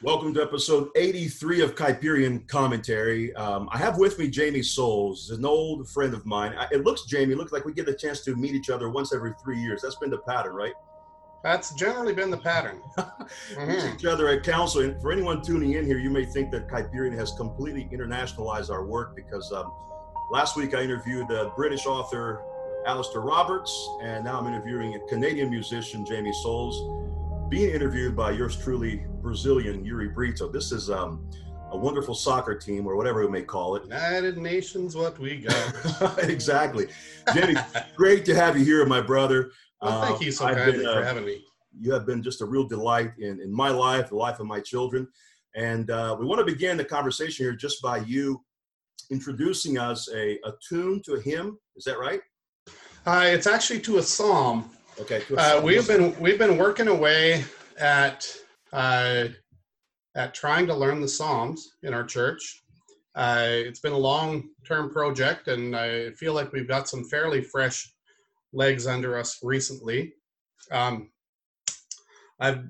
Welcome to episode 83 of Kuyperian Commentary. Um, I have with me Jamie Soles, an old friend of mine. I, it looks, Jamie, it looks like we get a chance to meet each other once every three years. That's been the pattern, right? That's generally been the pattern. Meet each other at council. And for anyone tuning in here, you may think that Kuyperian has completely internationalized our work because um, last week I interviewed the British author Alastair Roberts, and now I'm interviewing a Canadian musician, Jamie Soles being interviewed by yours truly, Brazilian Yuri Brito. This is um, a wonderful soccer team, or whatever we may call it. United Nations, what we got. exactly. Jenny, great to have you here, my brother. Well, thank you so uh, kindly uh, for having me. You have been just a real delight in, in my life, the life of my children. And uh, we want to begin the conversation here just by you introducing us a, a tune to a hymn. Is that right? Uh, it's actually to a psalm. Okay. Uh, we've been we've been working away at uh, at trying to learn the Psalms in our church. Uh, it's been a long term project, and I feel like we've got some fairly fresh legs under us recently. Um, I've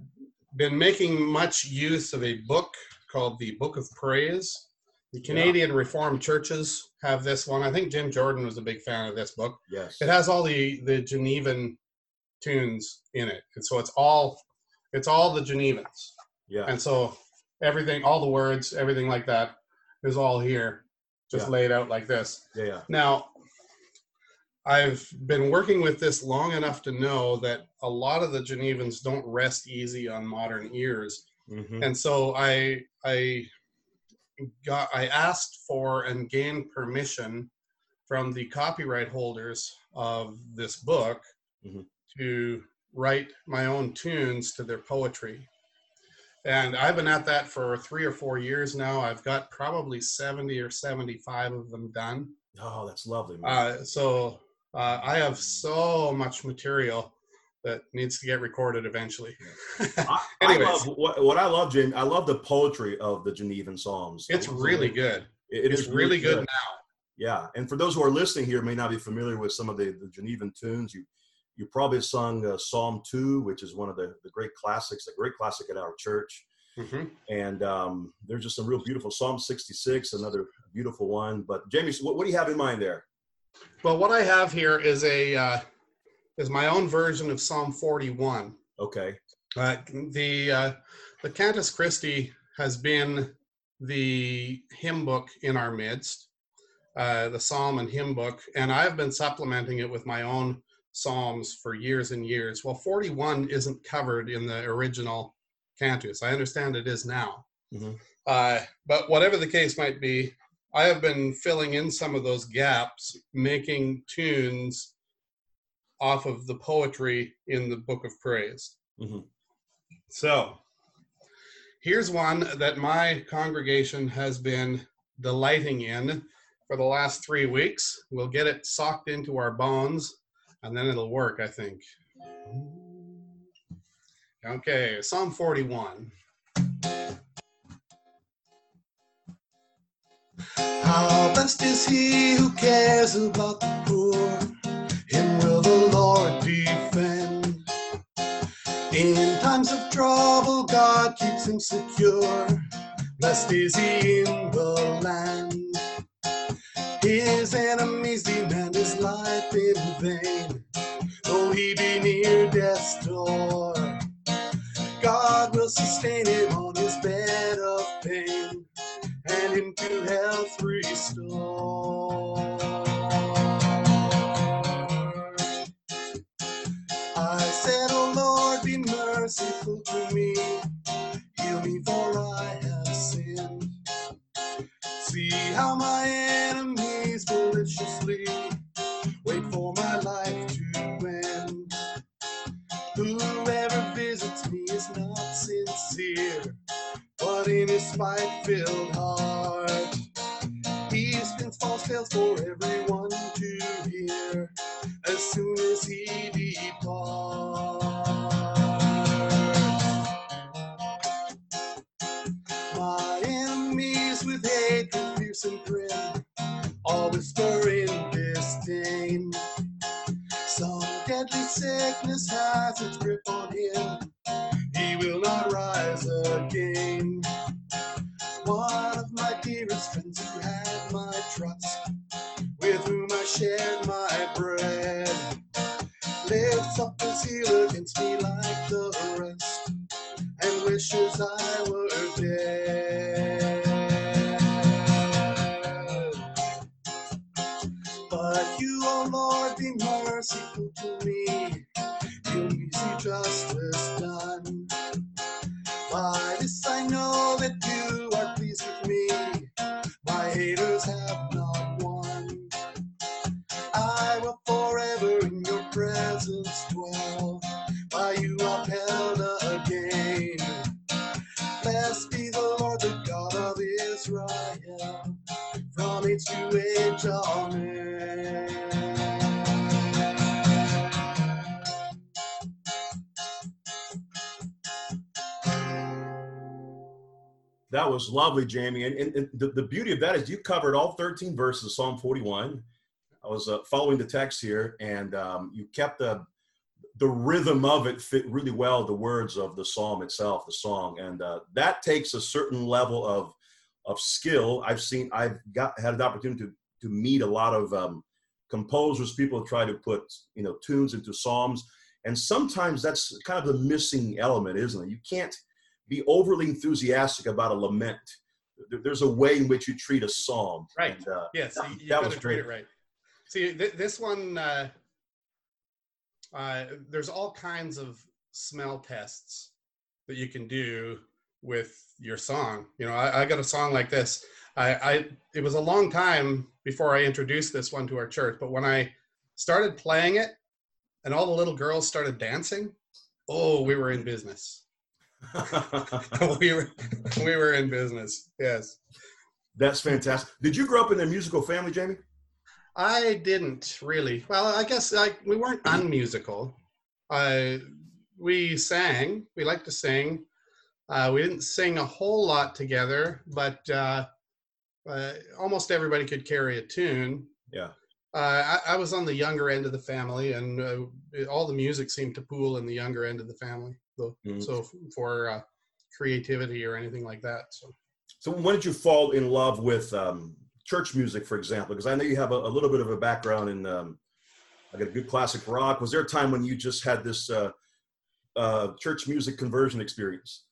been making much use of a book called the Book of Praise. The Canadian yeah. Reformed churches have this one. I think Jim Jordan was a big fan of this book. Yes. It has all the the Genevan tunes in it, and so it's all it's all the Genevans. Yeah. And so everything, all the words, everything like that, is all here, just yeah. laid out like this. Yeah, yeah. Now, I've been working with this long enough to know that a lot of the Genevans don't rest easy on modern ears, mm-hmm. and so I I got I asked for and gained permission from the copyright holders of this book mm-hmm to write my own tunes to their poetry. And I've been at that for three or four years now. I've got probably 70 or 75 of them done. Oh, that's lovely. Uh, so uh, I have so much material that needs to get recorded eventually. I, I, love what, what, I love, Jim. I love the poetry of the Genevan Psalms. It's really good. it, it it's is really good, good now. Yeah, and for those who are listening here, may not be familiar with some of the, the Genevan tunes. You you probably sung uh, Psalm 2, which is one of the, the great classics, a great classic at our church. Mm-hmm. And um, there's just some real beautiful Psalm 66, another beautiful one. But Jamie, what, what, do you have in mind there? Well, what I have here is a uh, is my own version of Psalm 41. Okay. Uh, the uh, the Cantus Christi has been the hymn book in our midst, uh, the Psalm and hymn book, and I've been supplementing it with my own Psalms for years and years. Well, 41 isn't covered in the original Cantus. I understand it is now. Mm-hmm. Uh, but whatever the case might be, I have been filling in some of those gaps, making tunes off of the poetry in the Book of Praise. Mm-hmm. So, here's one that my congregation has been delighting in for the last three weeks. We'll get it socked into our bones and then it'll work, I think. Okay, Psalm 41. How blessed is he who cares about the poor, him will the Lord defend. In times of trouble, God keeps him secure. Blessed is he in the land. His enemies demand life in vain, though he be near death's door. God will sustain him on his bed of pain, and him to health restore. I said, O Lord, be merciful to me, heal me for I have sinned. See how my enemies maliciously for my life to end. Whoever visits me is not sincere, but in his spite-filled heart, he spins false tales for everyone to hear as soon as he departs. My enemies with hate and grin, all whispering disdain. Sickness has its grip on him. Lovely, Jamie. And, and, and the, the, beauty of that is you covered all 13 verses of Psalm 41. I was uh, following the text here, and um, you kept the the rhythm of it fit really well the words of the psalm itself, the song, and uh, that takes a certain level of of skill. I've seen, I've got had an opportunity to to meet a lot of um, composers, people try to put you know tunes into psalms, and sometimes that's kind of the missing element, isn't it? You can't be overly enthusiastic about a lament. There's a way in which you treat a psalm. Right. And, uh, yes. You, that was great. right. See, th- this one, uh, uh, there's all kinds of smell tests that you can do with your song. You know, I, I got a song like this. I, I, it was a long time before I introduced this one to our church, but when I started playing it and all the little girls started dancing, oh, we were in business. we were we were in business. Yes. That's fantastic. Did you grow up in a musical family, Jamie? I didn't really. Well, I guess like we weren't unmusical. Uh, we sang. We liked to sing. Uh, we didn't sing a whole lot together, but uh, uh, almost everybody could carry a tune. Yeah. Uh, I, I, was on the younger end of the family, and uh, all the music seemed to pool in the younger end of the family so, mm-hmm. so for uh, creativity or anything like that. So, so when did you fall in love with um, church music, for example? Because I know you have a, a little bit of a background in, um, I got a good classic rock. Was there a time when you just had this uh, uh, church music conversion experience?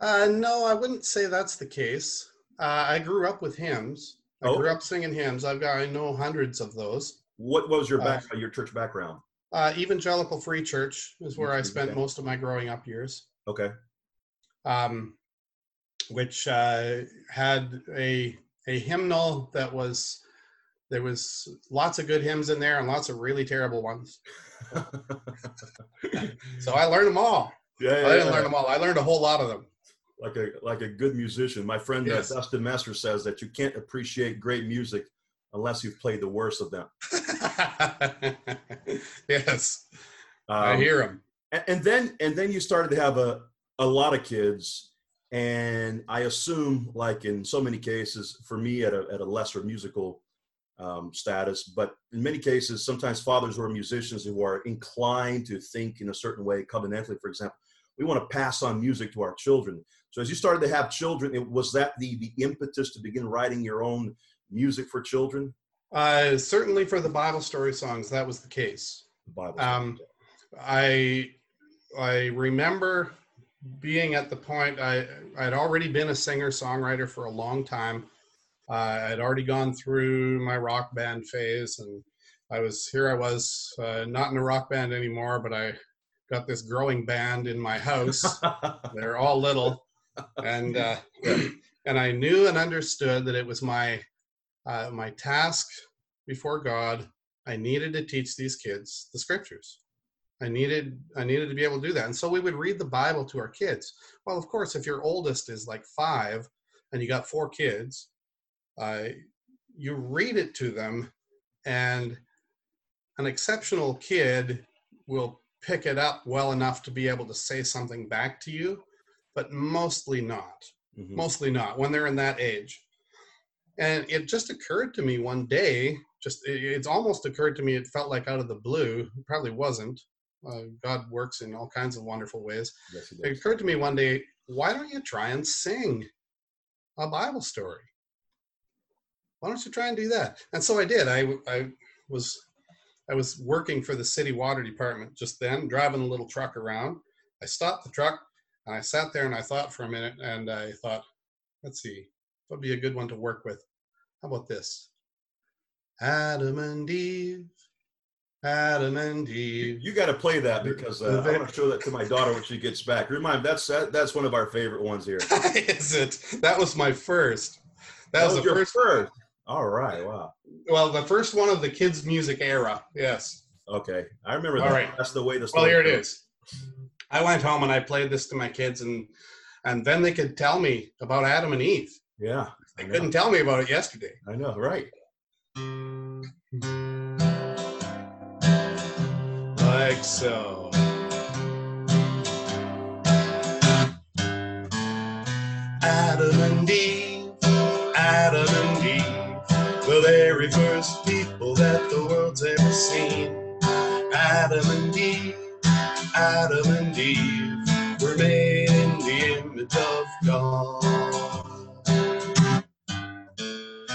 Uh, no, I wouldn't say that's the case. Uh, I grew up with hymns. I oh. grew up singing hymns. I've got I know hundreds of those. What was your uh, back, your church background? Uh, Evangelical Free Church is where I spent okay. most of my growing up years. Okay. Um, which uh, had a a hymnal that was there was lots of good hymns in there and lots of really terrible ones. so I learned them all. Yeah, yeah I didn't yeah. learn them all. I learned a whole lot of them. Like a like a good musician. My friend uh, yes. uh, Dustin Messer says that you can't appreciate great music unless you've played the worst of them. yes, um, I hear him. And, and, then and then you started to have a a lot of kids, and I assume, like in so many cases, for me at a at a lesser musical um, status, but in many cases, sometimes fathers who are musicians who are inclined to think in a certain way, covenantally, for example. We want to pass on music to our children. So as you started to have children, it, was that the the impetus to begin writing your own music for children? Uh, certainly for the Bible story songs, that was the case. The Bible. Um, I I remember being at the point I I'd already been a singer songwriter for a long time. Uh, I'd already gone through my rock band phase, and I was here. I was uh, not in a rock band anymore, but I got this growing band in my house. They're all little, and uh, and I knew and understood that it was my uh, my task before God, I needed to teach these kids the scriptures. I needed I needed to be able to do that. And so we would read the Bible to our kids. Well, of course, if your oldest is like five and you got four kids, uh, you read it to them, and an exceptional kid will pick it up well enough to be able to say something back to you, but mostly not. Mm-hmm. Mostly not when they're in that age. And it just occurred to me one day, just it's almost occurred to me, it felt like out of the blue. It probably wasn't. Uh, God works in all kinds of wonderful ways. Yes, it occurred to me one day, why don't you try and sing a Bible story? Why don't you try and do that? And so I did. I, I was I was working for the city water department just then, driving a little truck around. I stopped the truck, And I sat there and I thought for a minute, and I thought, let's see, what would be a good one to work with? How about this? Adam and Eve, Adam and Eve. You got to play that because uh, I want to show that to my daughter when she gets back. Remind that's that, that's one of our favorite ones here. Is it? That was my first. That, That was, was the your first. first. All right. Wow. Well, the first one of the kids' music era. Yes. Okay. I remember that. right. That's the way the Well, here it goes. is. I went home and I played this to my kids, and and then they could tell me about Adam and Eve. Yeah. They couldn't tell me about it yesterday. I know. Right. Like so. Adam and Eve, very first people that the world's ever seen. Adam and Eve, Adam and Eve were made in the image of God.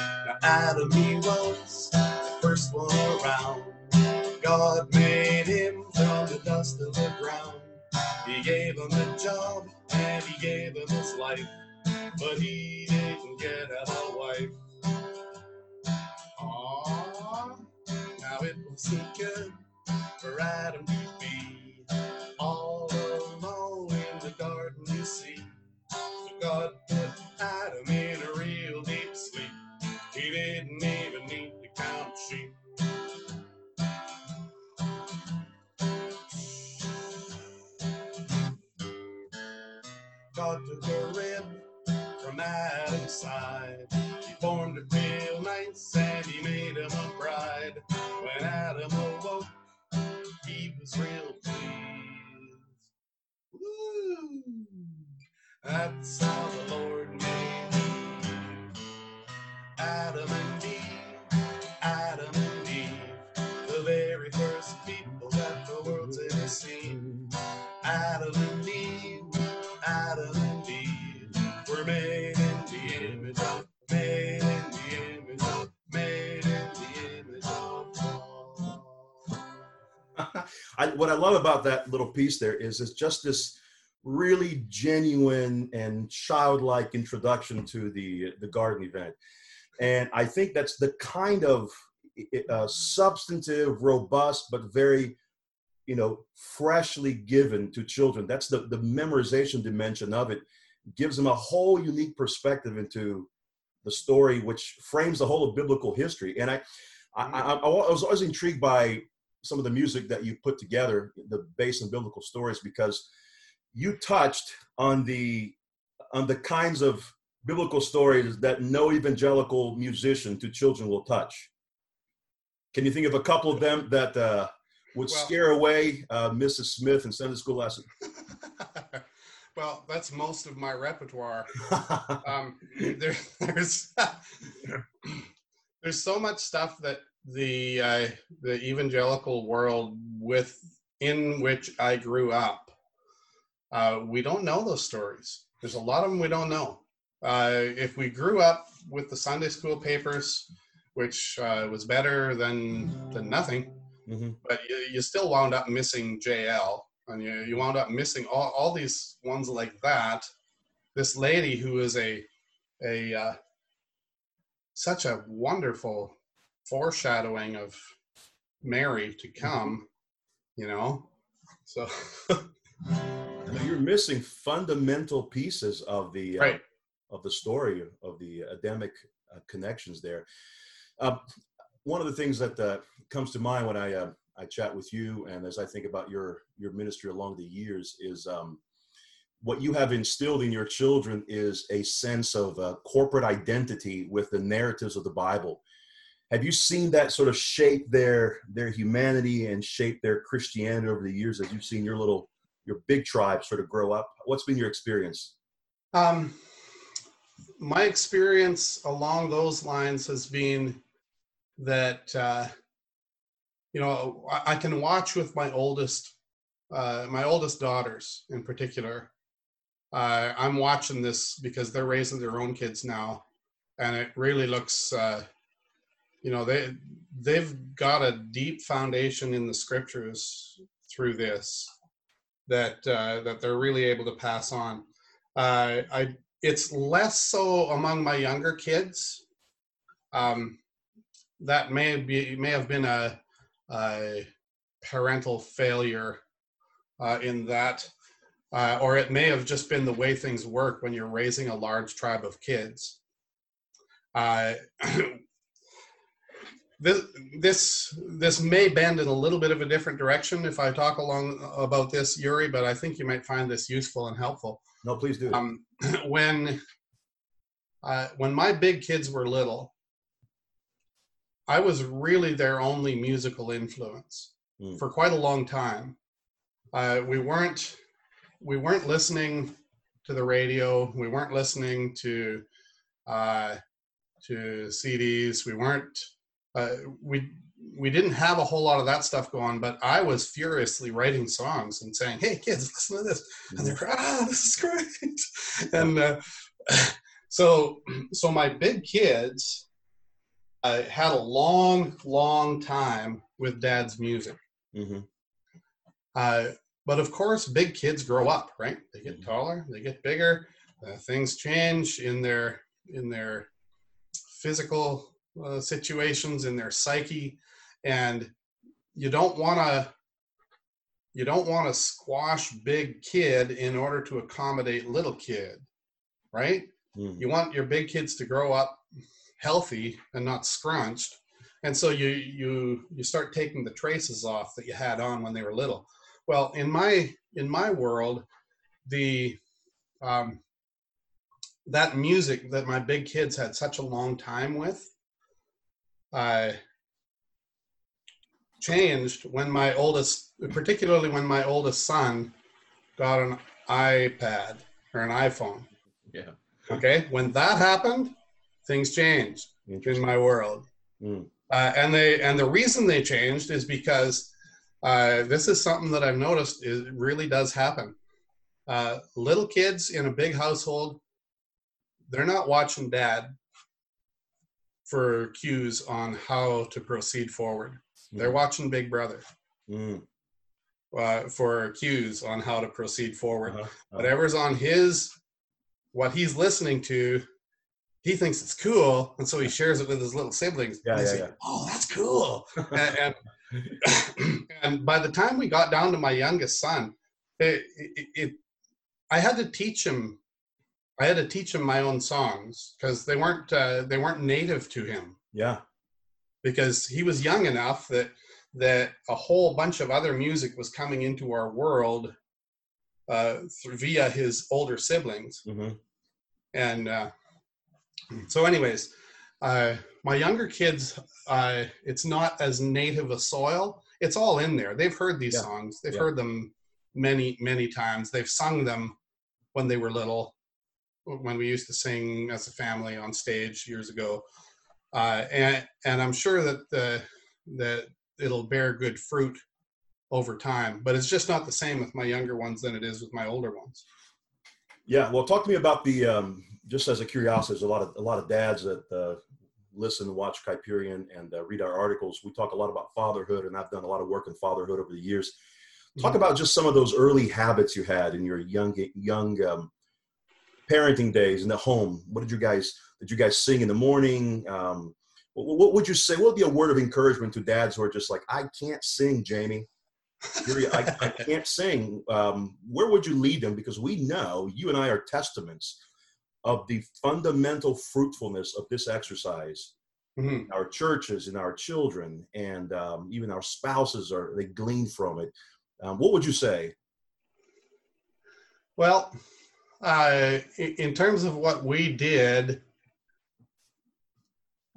Now Adam he was the first one around. God made him from the dust of the ground. He gave him a job and he gave him his life, but he didn't get a wife. Now it wasn't good for Adam to be all alone in the garden, you see. So God put Adam in a real deep sleep. He didn't even need to count sheep. God took a rib from Adam's side. He formed it real nice and he made him a bride. When Adam awoke, he was real pleased. Woo! That's how the Lord made what I love about that little piece there is it's just this really genuine and childlike introduction to the the garden event, and I think that's the kind of uh, substantive, robust, but very you know freshly given to children. That's the the memorization dimension of it gives them a whole unique perspective into the story, which frames the whole of biblical history. And I, I, I, I was always intrigued by some of the music that you put together, the based on biblical stories, because you touched on the on the kinds of biblical stories that no evangelical musician to children will touch. Can you think of a couple of them that uh, would Well- scare away uh, Mrs. Smith in Sunday school lesson? well, that's most of my repertoire. um, there, there's there's so much stuff that the uh, the evangelical world with in which I grew up, uh, we don't know those stories. There's a lot of them we don't know. Uh, if we grew up with the Sunday school papers, which uh, was better than than nothing, Mhm. but you, you still wound up missing Jael, and you, you wound up missing all, all these ones like that. This lady who is a a uh, such a wonderful foreshadowing of Mary to come, you know. So You're missing fundamental pieces of the uh, right, of the story of the Adamic uh, connections there. Uh, one of the things that uh, comes to mind when I uh, I chat with you, and as I think about your your ministry along the years, is um, what you have instilled in your children is a sense of uh, corporate identity with the narratives of the Bible. Have you seen that sort of shape their their humanity and shape their Christianity over the years as you've seen your little your big tribe sort of grow up? What's been your experience? Um, my experience along those lines has been that uh, you know I, I can watch with my oldest uh, my oldest daughters in particular. Uh, I'm watching this because they're raising their own kids now, and it really looks uh, you know they they've got a deep foundation in the scriptures through this that uh, that they're really able to pass on. Uh, I it's less so among my younger kids. Um, that may be may have been a, a parental failure uh, in that, uh, or it may have just been the way things work when you're raising a large tribe of kids. Uh, this this this may bend in a little bit of a different direction if I talk along about this, Yuri, but I think you might find this useful and helpful. No, please do. Um, when uh, when my big kids were little, I was really their only musical influence Mm. for quite a long time. Uh, we weren't we weren't listening to the radio. We weren't listening to uh, to CDs. We weren't uh, we we didn't have a whole lot of that stuff going. But I was furiously writing songs and saying, "Hey kids, listen to this," and they're ah, this is great. and uh, so so my big kids uh, had a long, long time with dad's music. hmm Uh, but of course, big kids grow up, right? They get Mhm. taller, they get bigger. Uh, things change in their in their physical uh, situations, in their psyche, and you don't want to you don't want to squash big kid in order to accommodate little kid, right? Mm. you want your big kids to grow up healthy and not scrunched and so you you you start taking the traces off that you had on when they were little well in my in my world the um, that music that my big kids had such a long time with uh, changed when my oldest particularly when my oldest son got an ipad or an iphone Yeah. Okay, when that happened, things changed in my world, Mm. uh, and they and the reason they changed is because uh, this is something that I've noticed is really does happen. Uh, little kids in a big household, they're not watching dad for cues on how to proceed forward. They're watching Big Brother Mm. uh, for cues on how to proceed forward. Uh-huh. Uh-huh. whatever's on his what he's listening to he thinks it's cool and so he shares it with his little siblings Yeah, And he's yeah, oh that's cool and, and and by the time we got down to my youngest son it, it, it i had to teach him i had to teach him my own songs because they weren't uh, they weren't native to him Yeah. because he was young enough that that a whole bunch of other music was coming into our world uh, through, via his older siblings. hmm And uh, so, anyways, uh, my younger kids, uh, it's not as native a soil. It's all in there. They've heard these Yeah. songs. They've Yeah. heard them many, many times. They've sung them when they were little, when we used to sing as a family on stage years ago. Uh, and and I'm sure that the that it'll bear good fruit over time. But it's just not the same with my younger ones than it is with my older ones. Yeah. Well, talk to me about the um, just as a curiosity. There's a lot of a lot of dads that uh, listen and watch Kuyperian and uh, read our articles. We talk a lot about fatherhood, and I've done a lot of work in fatherhood over the years. Talk Mhm. about just some of those early habits you had in your young young um, parenting days in the home. What did you guys did you guys sing in the morning? Um, what, what would you say? What would be a word of encouragement to dads who are just like, I can't sing, Jamie. I, I can't sing. Um, where would you lead them? Because we know you and I are testaments of the fundamental fruitfulness of this exercise. Mhm. Our churches and our children and um, even our spouses are they glean from it. Um, what would you say? Well, uh, in, terms of what we did,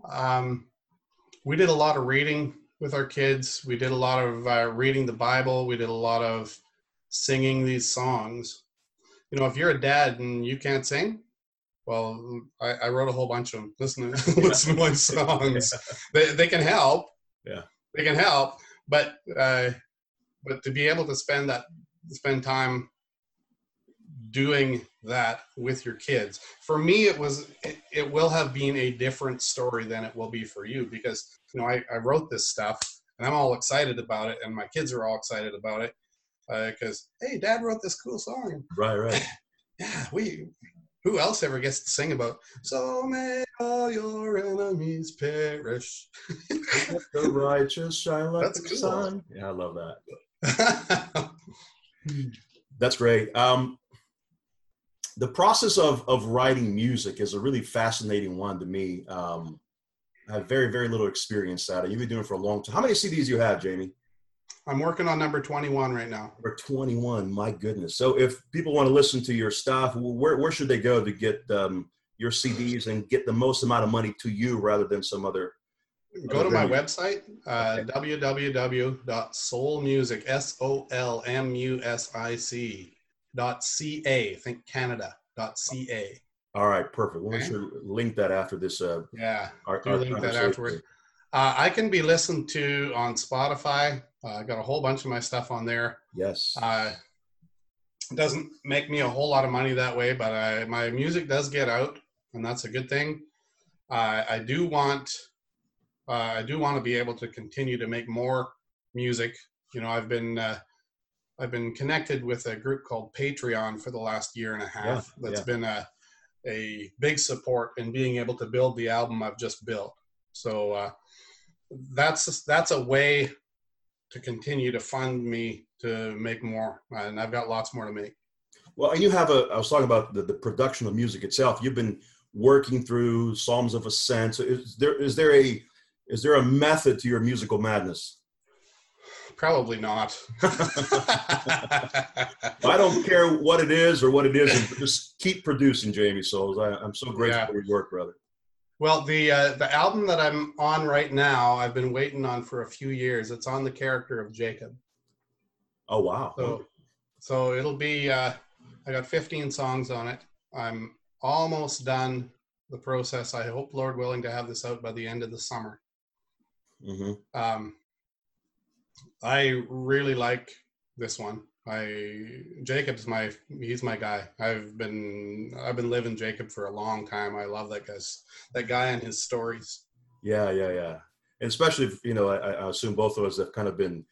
um, we did a lot of reading with our kids. We did a lot of uh, reading the Bible. We did a lot of singing these songs. You know, if you're a dad and you can't sing, well, I, I wrote a whole bunch of them. Listen to, listen to my songs. They, they can help. Yeah. They can help. But uh, but to be able to spend that spend time doing that with your kids for me it was it, it will have been a different story than it will be for you because you know I, I wrote this stuff and i'm all excited about it and my kids are all excited about it because hey, Dad wrote this cool song. Right, right. Yeah, we. Who else ever gets to sing about? So may all your enemies perish. The righteous shine like That's the cool. sun. Yeah, I love that. That's great. Um, the process of of writing music is a really fascinating one to me. Um, I have very very little experience at it. You've been doing it for a long time. How many CDs you have, Jamie? I'm working on number 21 right now. Number 21. My goodness. So if people want to listen to your stuff, where where should they go to get um, your CDs and get the most amount of money to you rather than some other? Go to my Okay. website, uh, www.solmusic, S-O-L-M-U-S-I-C dot C-A, think Canada, dot C-A. All right, perfect. We'll make Okay. sure to link that after this. Uh, Yeah, our, our link that afterward. Uh, I can be listened to on Spotify. Uh, I got a whole bunch of my stuff on there. Yes. Uh, it doesn't make me a whole lot of money that way, but I, my music does get out, and that's a good thing. Uh, I do want, uh, I do want to be able to continue to make more music. You know, I've been, uh, I've been connected with a group called Patreon for the last year and a half. Yeah, That's yeah. been a, a big support in being able to build the album I've just built. So uh, that's that's a way to continue to fund me to make more, and I've got lots more to make. Well, and you have a. I was talking about the, the production of music itself. You've been working through Psalms of Ascent. So is there is there a is there a method to your musical madness? Probably not. I don't care what it is or what it isn't. Just keep producing, Jamie Soles. I, I'm so grateful Yeah. for your work, brother. Well, the uh, the album that I'm on right now, I've been waiting on for a few years. It's on the character of Jacob. Oh wow. So, so it'll be. Uh, I got 15 songs on it. I'm almost done the process. I hope, Lord willing, to have this out by the end of the summer. hmm Um, I really like this one. I Jacob's my he's my guy. I've been I've been living Jacob for a long time. I love that guy's that guy and his stories. Yeah, yeah, yeah. And especially, if, you know, I, I assume both of us have kind of been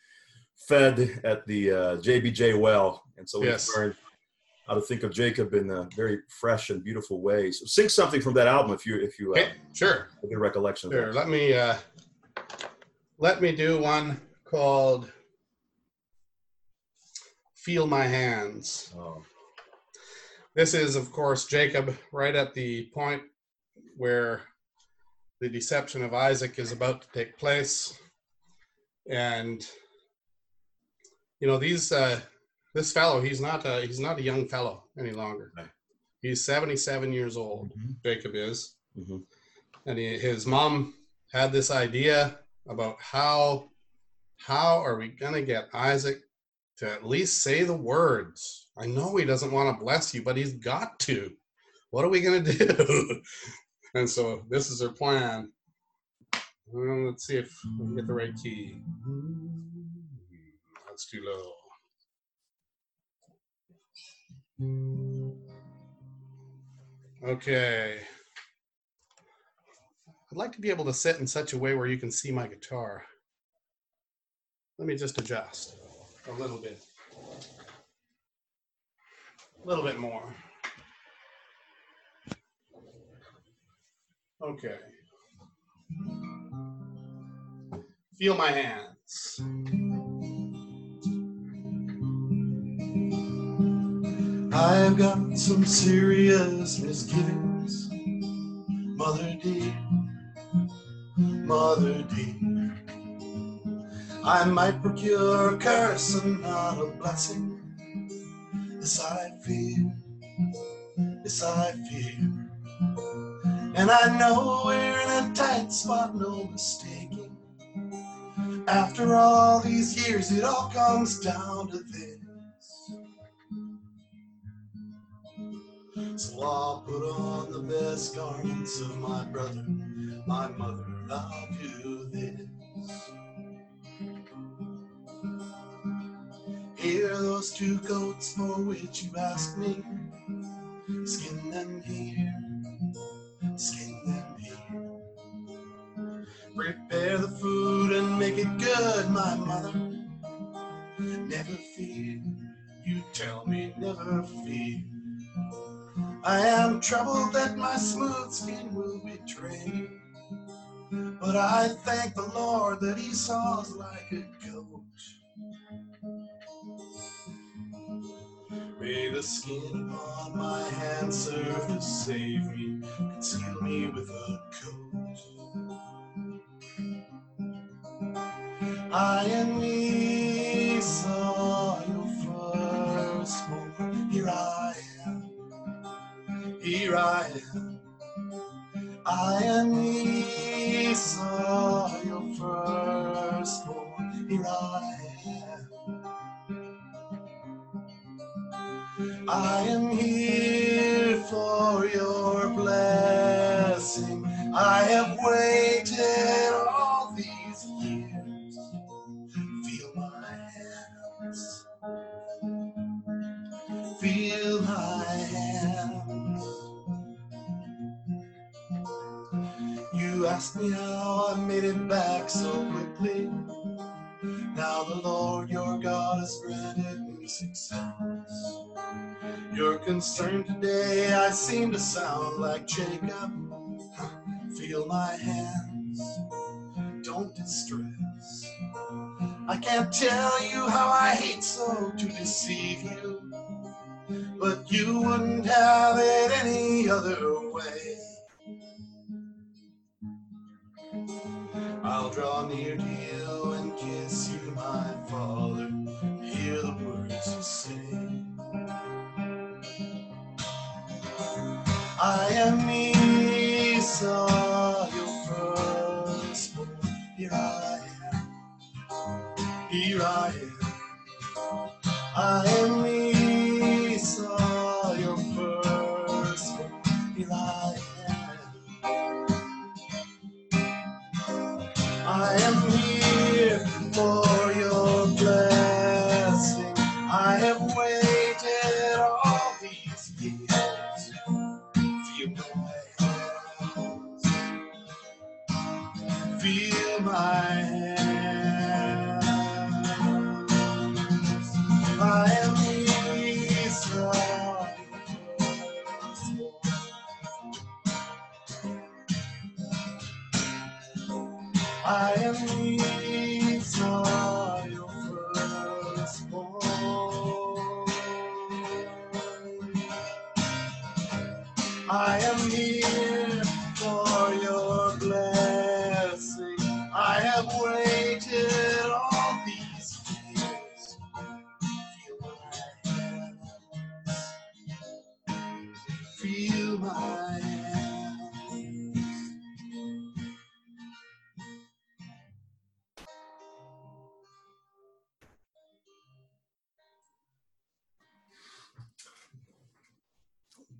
fed at the uh, JBJ well, and so we've Yes. learned how to think of Jacob in uh, very fresh and beautiful ways. Sing something from that album if you if you uh, Okay, sure, a good recollection. Of sure. that. Let me uh, let me do one called "Feel My Hands." Oh, This is, of course, Jacob right at the point where the deception of Isaac is about to take place. And you know, these uh this fellow, he's not a he's not a young fellow any longer. Right. He's 77 years old, Mhm. Jacob is. Mhm. And he, his mom had this idea about how how are we going to get Isaac to at least say the words. I know he doesn't want to bless you, but he's got to. What are we going to do? and so this is her plan. Well, let's see if we can get the right key. That's too low. Okay. I'd like to be able to sit in such a way where you can see my guitar. Let me just adjust a little bit. A little bit more. Okay. Feel my hands. I've got some serious misgivings, Mother dear, Mother dear. I might procure a curse and not a blessing. This I fear, this I fear. And I know we're in a tight spot, no mistaking. After all these years, it all comes down to this. So I'll put on the best garments of my brother, my mother, I'll do this. Here are those two goats for which you asked me. Skin them here, skin them here. Prepare the food and make it good, my mother. Never fear, you tell me never fear. I am troubled that my smooth skin will betray. But I thank the Lord that Esau's like a goat. May the skin upon my hand serve to save me, conceal me with a coat. I am Esau, your firstborn. Here I am, here I am. I am Esau, your firstborn. Here I am. I am here concerned today, I seem to sound like Jacob. Feel my hands, don't distress. I can't tell you how I hate so to deceive you, but you wouldn't have it any other way. I'll draw near to you and kiss you, I am Esau,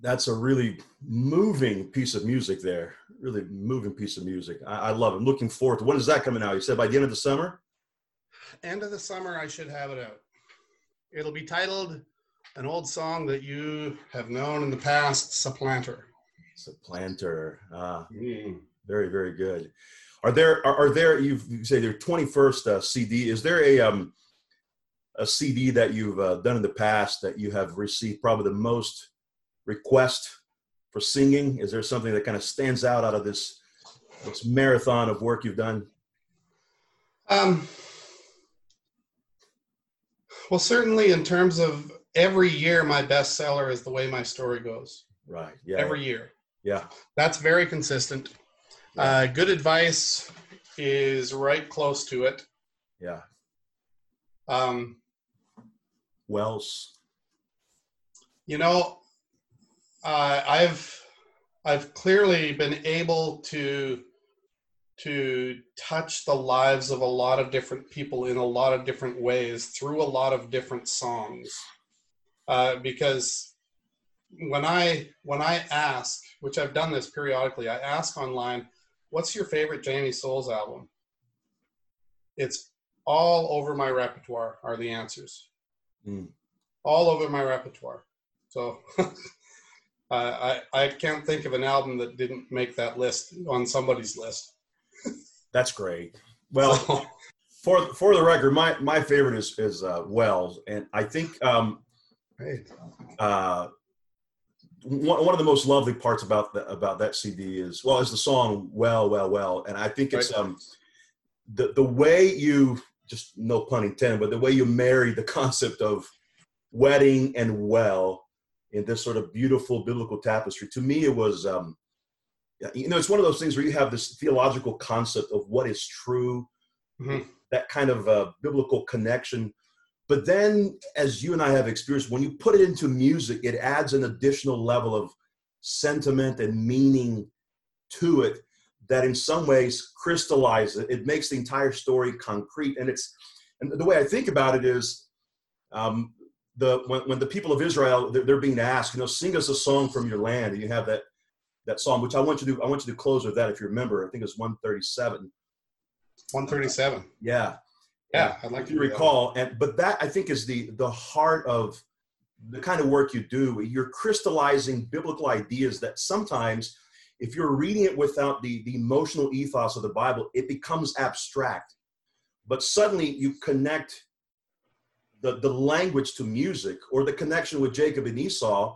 That's a really moving piece of music there. Really moving piece of music. I, I love it. I'm looking forward to when is that coming out? You said by the end of the summer? End of the summer, I should have it out. It'll be titled An Old Song That You Have Known in the Past, Supplanter. Supplanter. Ah, very, very good. Are there are, are there you you say their 21st uh, CD? Is there a um a CD that you've uh, done in the past that you have received probably the most request for singing? Is there something that kind of stands out out of this this marathon of work you've done? Um, well, certainly in terms of every year, my bestseller is The Way My Story Goes. Right. Yeah. Every year. yeah. That's very consistent. Uh, good advice is right close to it. Yeah. Um, Wells. you know, uh, I've I've clearly been able to to touch the lives of a lot of different people in a lot of different ways through a lot of different songs. Uh, because when I when I ask, which I've done this periodically, I ask online, "What's your favorite Jamie Soles album?" It's all over my repertoire are the answers. Mm. All over my repertoire. So uh, I I can't think of an album that didn't make that list on somebody's list. That's great. Well, for for the record, my my favorite is is uh, Wells, and I think um, uh, one, one of the most lovely parts about the, about that CD is well, is the song "Well, Well, Well," and I think it's Right. um the the way you just no pun intended, but the way you marry the concept of wedding and well in this sort of beautiful biblical tapestry. To me, it was um you know it's one of those things where you have this theological concept of what is true, Mhm. that kind of uh, biblical connection. But then, as you and I have experienced, when you put it into music, it adds an additional level of sentiment and meaning to it that in some ways crystallizes it. It makes the entire story concrete. And it's and the way I think about it is um, the when, when the people of Israel they're, they're being asked, you know, sing us a song from your land, and you have that that song, which I want you to I want you to close with that if you remember. I think it's 137. 137. Yeah Yeah, I'd like if to you do that. recall and but that i think is the the heart of the kind of work you do you're crystallizing biblical ideas that sometimes if you're reading it without the the emotional ethos of the bible it becomes abstract but suddenly you connect the the language to music or the connection with jacob and esau.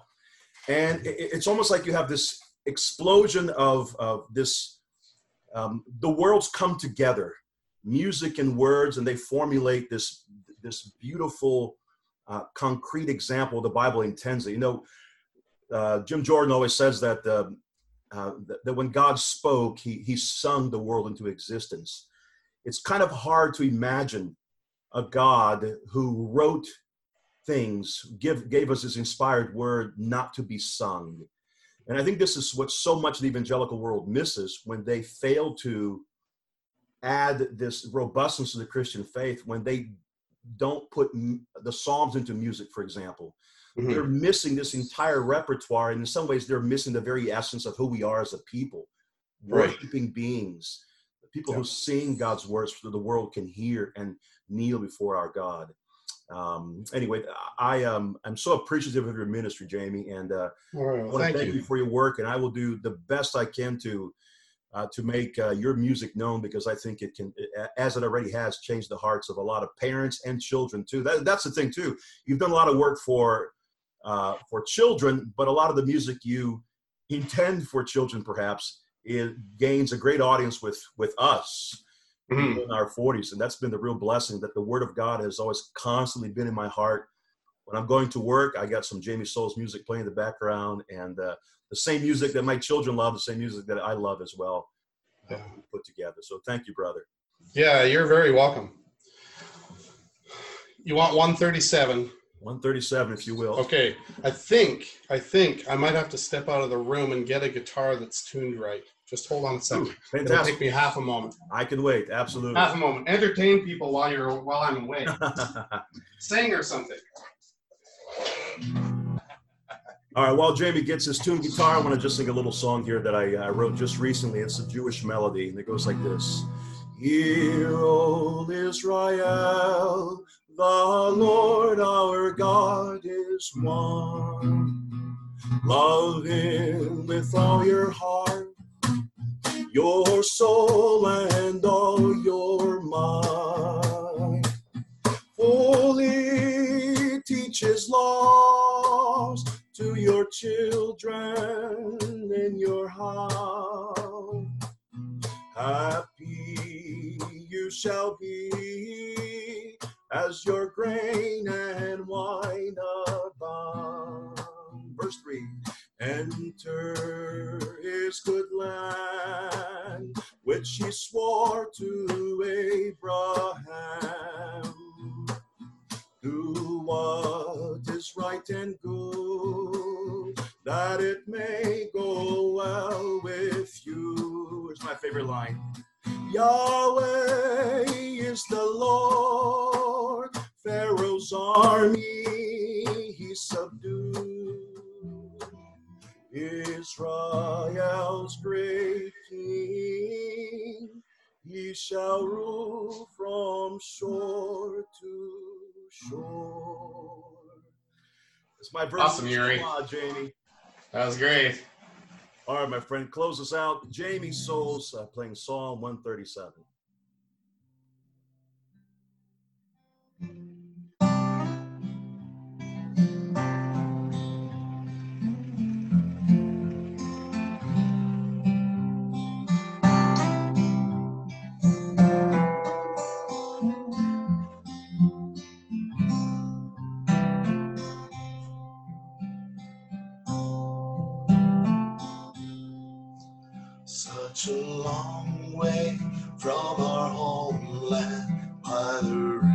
And it- it's almost like you have this explosion of of this um, the worlds come together. Music and words and they formulate this this beautiful uh, concrete example the bible intends. It you know uh, jim jordan always says that uh, uh, that, that when god spoke he he sung the world into existence. It's kind of hard to imagine a god who wrote things give gave us his inspired word not to be sung and i think this is what so much of the evangelical world misses when they fail to add this robustness to the Christian faith when they don't put m- the Psalms into music, for example. Mhm. They're missing this entire repertoire, and in some ways, they're missing the very essence of who we are as a people, Right. worshiping beings, people Yeah. who sing God's words so the world can hear and kneel before our God. Um, anyway, I um, I'm so appreciative of your ministry, Jamie, and uh, right, I want to thank thank you. you. for your work, and I will do the best I can to uh, to make uh, your music known because I think it can, as it already has, changed the hearts of a lot of parents and children too. That, that's the thing too. You've done a lot of work for uh, for children, but a lot of the music you intend for children, perhaps, it gains a great audience with with us Mhm. in our 40s, and that's been the real blessing. That the Word of God has always constantly been in my heart. When I'm going to work, I got some Jamie Soles music playing in the background, and uh, the same music that my children love, the same music that I love as well, uh, put together. So thank you, brother. Yeah, you're very welcome. You want 137? 137, if you will. Okay, I think I think I might have to step out of the room and get a guitar that's tuned right. Just hold on a Ooh, second. It'll take me half a moment. I can wait. Absolutely. Half a moment. Entertain people while you're while I'm away. Sing or something. All right, while Jamie gets his tuned guitar, I want to just sing a little song here that I uh, wrote just recently. It's a Jewish melody, and it goes like this Hear, O Israel, the Lord our God is one. Love him with all your heart, your soul, and all your mind. Fully teach his laws to your children in your house. Happy you shall be as your grain and wine abound. Verse 3 Enter his good land, which he swore to my. Awesome, Yuri. On, Jamie. That was great. All right, my friend, close us out. Jamie Soles uh, playing Psalm 137. Such a long way from our homeland by the rivers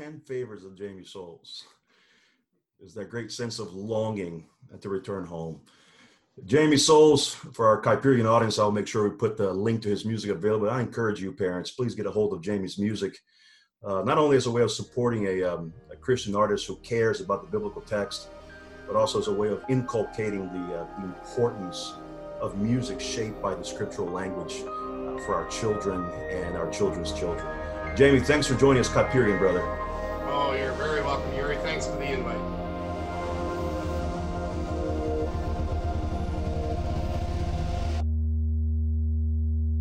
10 favors of Jamie Soles is that great sense of longing to return home. Jamie Soles, for our Kuyperian audience, I'll make sure we put the link to his music available. I encourage you, parents, please get a hold of Jamie's music, uh, not only as a way of supporting a, um, a, Christian artist who cares about the biblical text, but also as a way of inculcating the, uh, the importance of music shaped by the scriptural language for our children and our children's children. Jamie, thanks for joining us, Kuyperian brother. You're very welcome, Yuri. Thanks for the invite.